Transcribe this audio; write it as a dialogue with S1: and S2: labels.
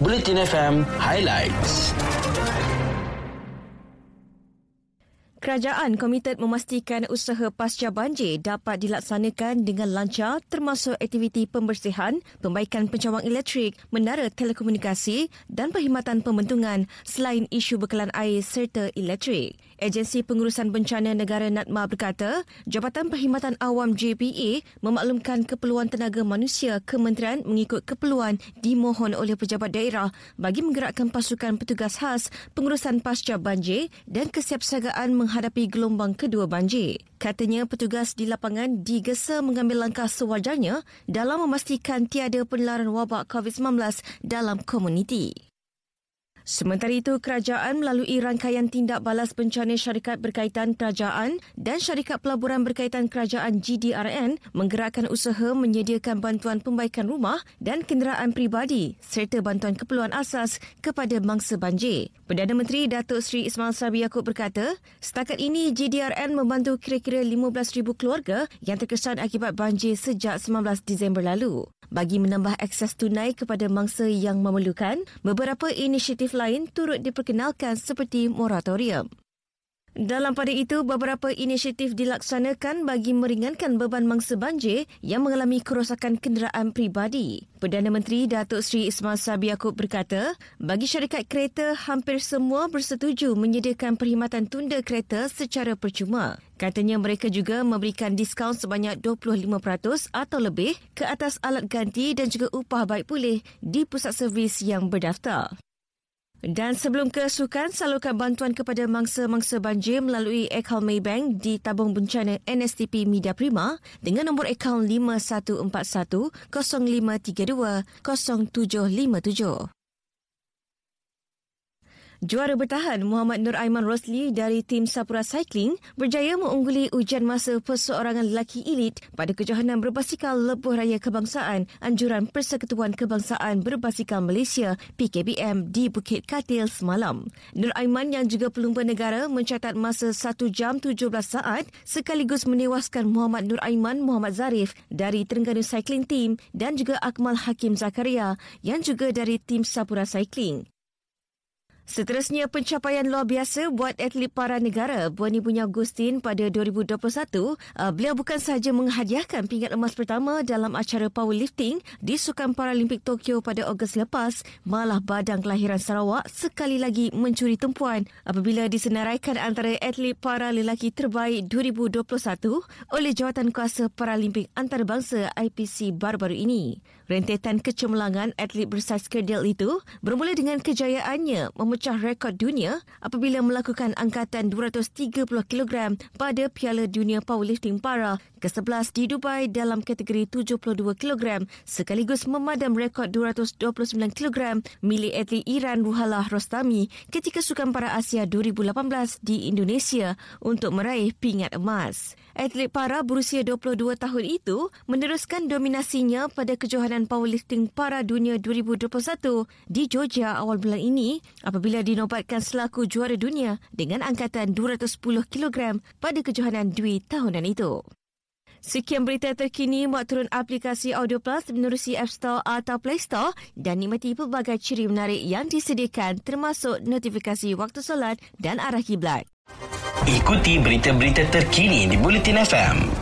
S1: Bulletin FM Highlights.
S2: Kerajaan komited memastikan usaha pasca banjir dapat dilaksanakan dengan lancar termasuk aktiviti pembersihan, pembaikan pencawang elektrik, menara telekomunikasi dan perkhidmatan pembentungan selain isu bekalan air serta elektrik. Agensi Pengurusan Bencana Negara NATMA berkata, Jabatan Perkhidmatan Awam JPA memaklumkan keperluan tenaga manusia kementerian mengikut keperluan dimohon oleh pejabat daerah bagi menggerakkan pasukan petugas khas pengurusan pasca banjir dan kesiapsiagaan menghadapi gelombang kedua banjir. Katanya petugas di lapangan digesa mengambil langkah sewajarnya dalam memastikan tiada penularan wabak COVID-19 dalam komuniti. Sementara itu, kerajaan melalui rangkaian tindak balas bencana syarikat berkaitan kerajaan dan syarikat pelaburan berkaitan kerajaan GDRN menggerakkan usaha menyediakan bantuan pembaikan rumah dan kenderaan peribadi serta bantuan keperluan asas kepada mangsa banjir. Perdana Menteri Datuk Seri Ismail Sabri Yaakob berkata, setakat ini GDRN membantu kira-kira 15,000 keluarga yang terkesan akibat banjir sejak 19 Disember lalu. Bagi menambah akses tunai kepada mangsa yang memerlukan, beberapa inisiatif lain turut diperkenalkan seperti moratorium. Dalam pada itu, beberapa inisiatif dilaksanakan bagi meringankan beban mangsa banjir yang mengalami kerosakan kenderaan pribadi. Perdana Menteri Datuk Seri Ismail Sabri Yaakob berkata, bagi syarikat kereta, hampir semua bersetuju menyediakan perkhidmatan tunda kereta secara percuma. Katanya mereka juga memberikan diskaun sebanyak 25% atau lebih ke atas alat ganti dan juga upah baik pulih di pusat servis yang berdaftar. Dan sebelum ke sukan, salurkan bantuan kepada mangsa-mangsa banjir melalui akaun Maybank di tabung bencana NSTP Media Prima dengan nombor akaun 5141 0532 0757. Juara bertahan Muhammad Nur Aiman Rosli dari tim Sapura Cycling berjaya mengungguli ujian masa perseorangan lelaki elit pada kejohanan berbasikal lebuh raya kebangsaan anjuran Persekutuan Kebangsaan Berbasikal Malaysia PKBM di Bukit Katil semalam. Nur Aiman yang juga pelumba negara mencatat masa 1 jam 17 saat sekaligus menewaskan Muhammad Nur Aiman Muhammad Zarif dari Terengganu Cycling Team dan juga Akmal Hakim Zakaria yang juga dari tim Sapura Cycling. Seterusnya, pencapaian luar biasa buat atlet para negara Buan Ibu Agustin pada 2021. Uh, beliau bukan sahaja menghadiahkan pingat emas pertama dalam acara powerlifting di Sukan Paralimpik Tokyo pada Ogos lepas, malah badang kelahiran Sarawak sekali lagi mencuri tumpuan apabila disenaraikan antara atlet para lelaki terbaik 2021 oleh Jawatan Kuasa Paralimpik Antarabangsa IPC baru-baru ini. Rentetan kecemerlangan atlet bersaiz kerdial itu bermula dengan kejayaannya memecah rekod dunia apabila melakukan angkatan 230 kg pada Piala Dunia Powerlifting Para ke-11 di Dubai dalam kategori 72 kg sekaligus memadam rekod 229 kg milik atlet Iran Ruhalah Rostami ketika Sukan Para Asia 2018 di Indonesia untuk meraih pingat emas. Atlet para berusia 22 tahun itu meneruskan dominasinya pada kejohanan powerlifting para dunia 2021 di Georgia awal bulan ini apabila dinobatkan selaku juara dunia dengan angkatan 210 kg pada kejohanan Dwi tahunan itu. Sekian berita terkini buat turun aplikasi Audio Plus menerusi App Store atau Play Store dan nikmati pelbagai ciri menarik yang disediakan termasuk notifikasi waktu solat dan arah kiblat.
S1: Ikuti berita-berita terkini di Bulletin FM.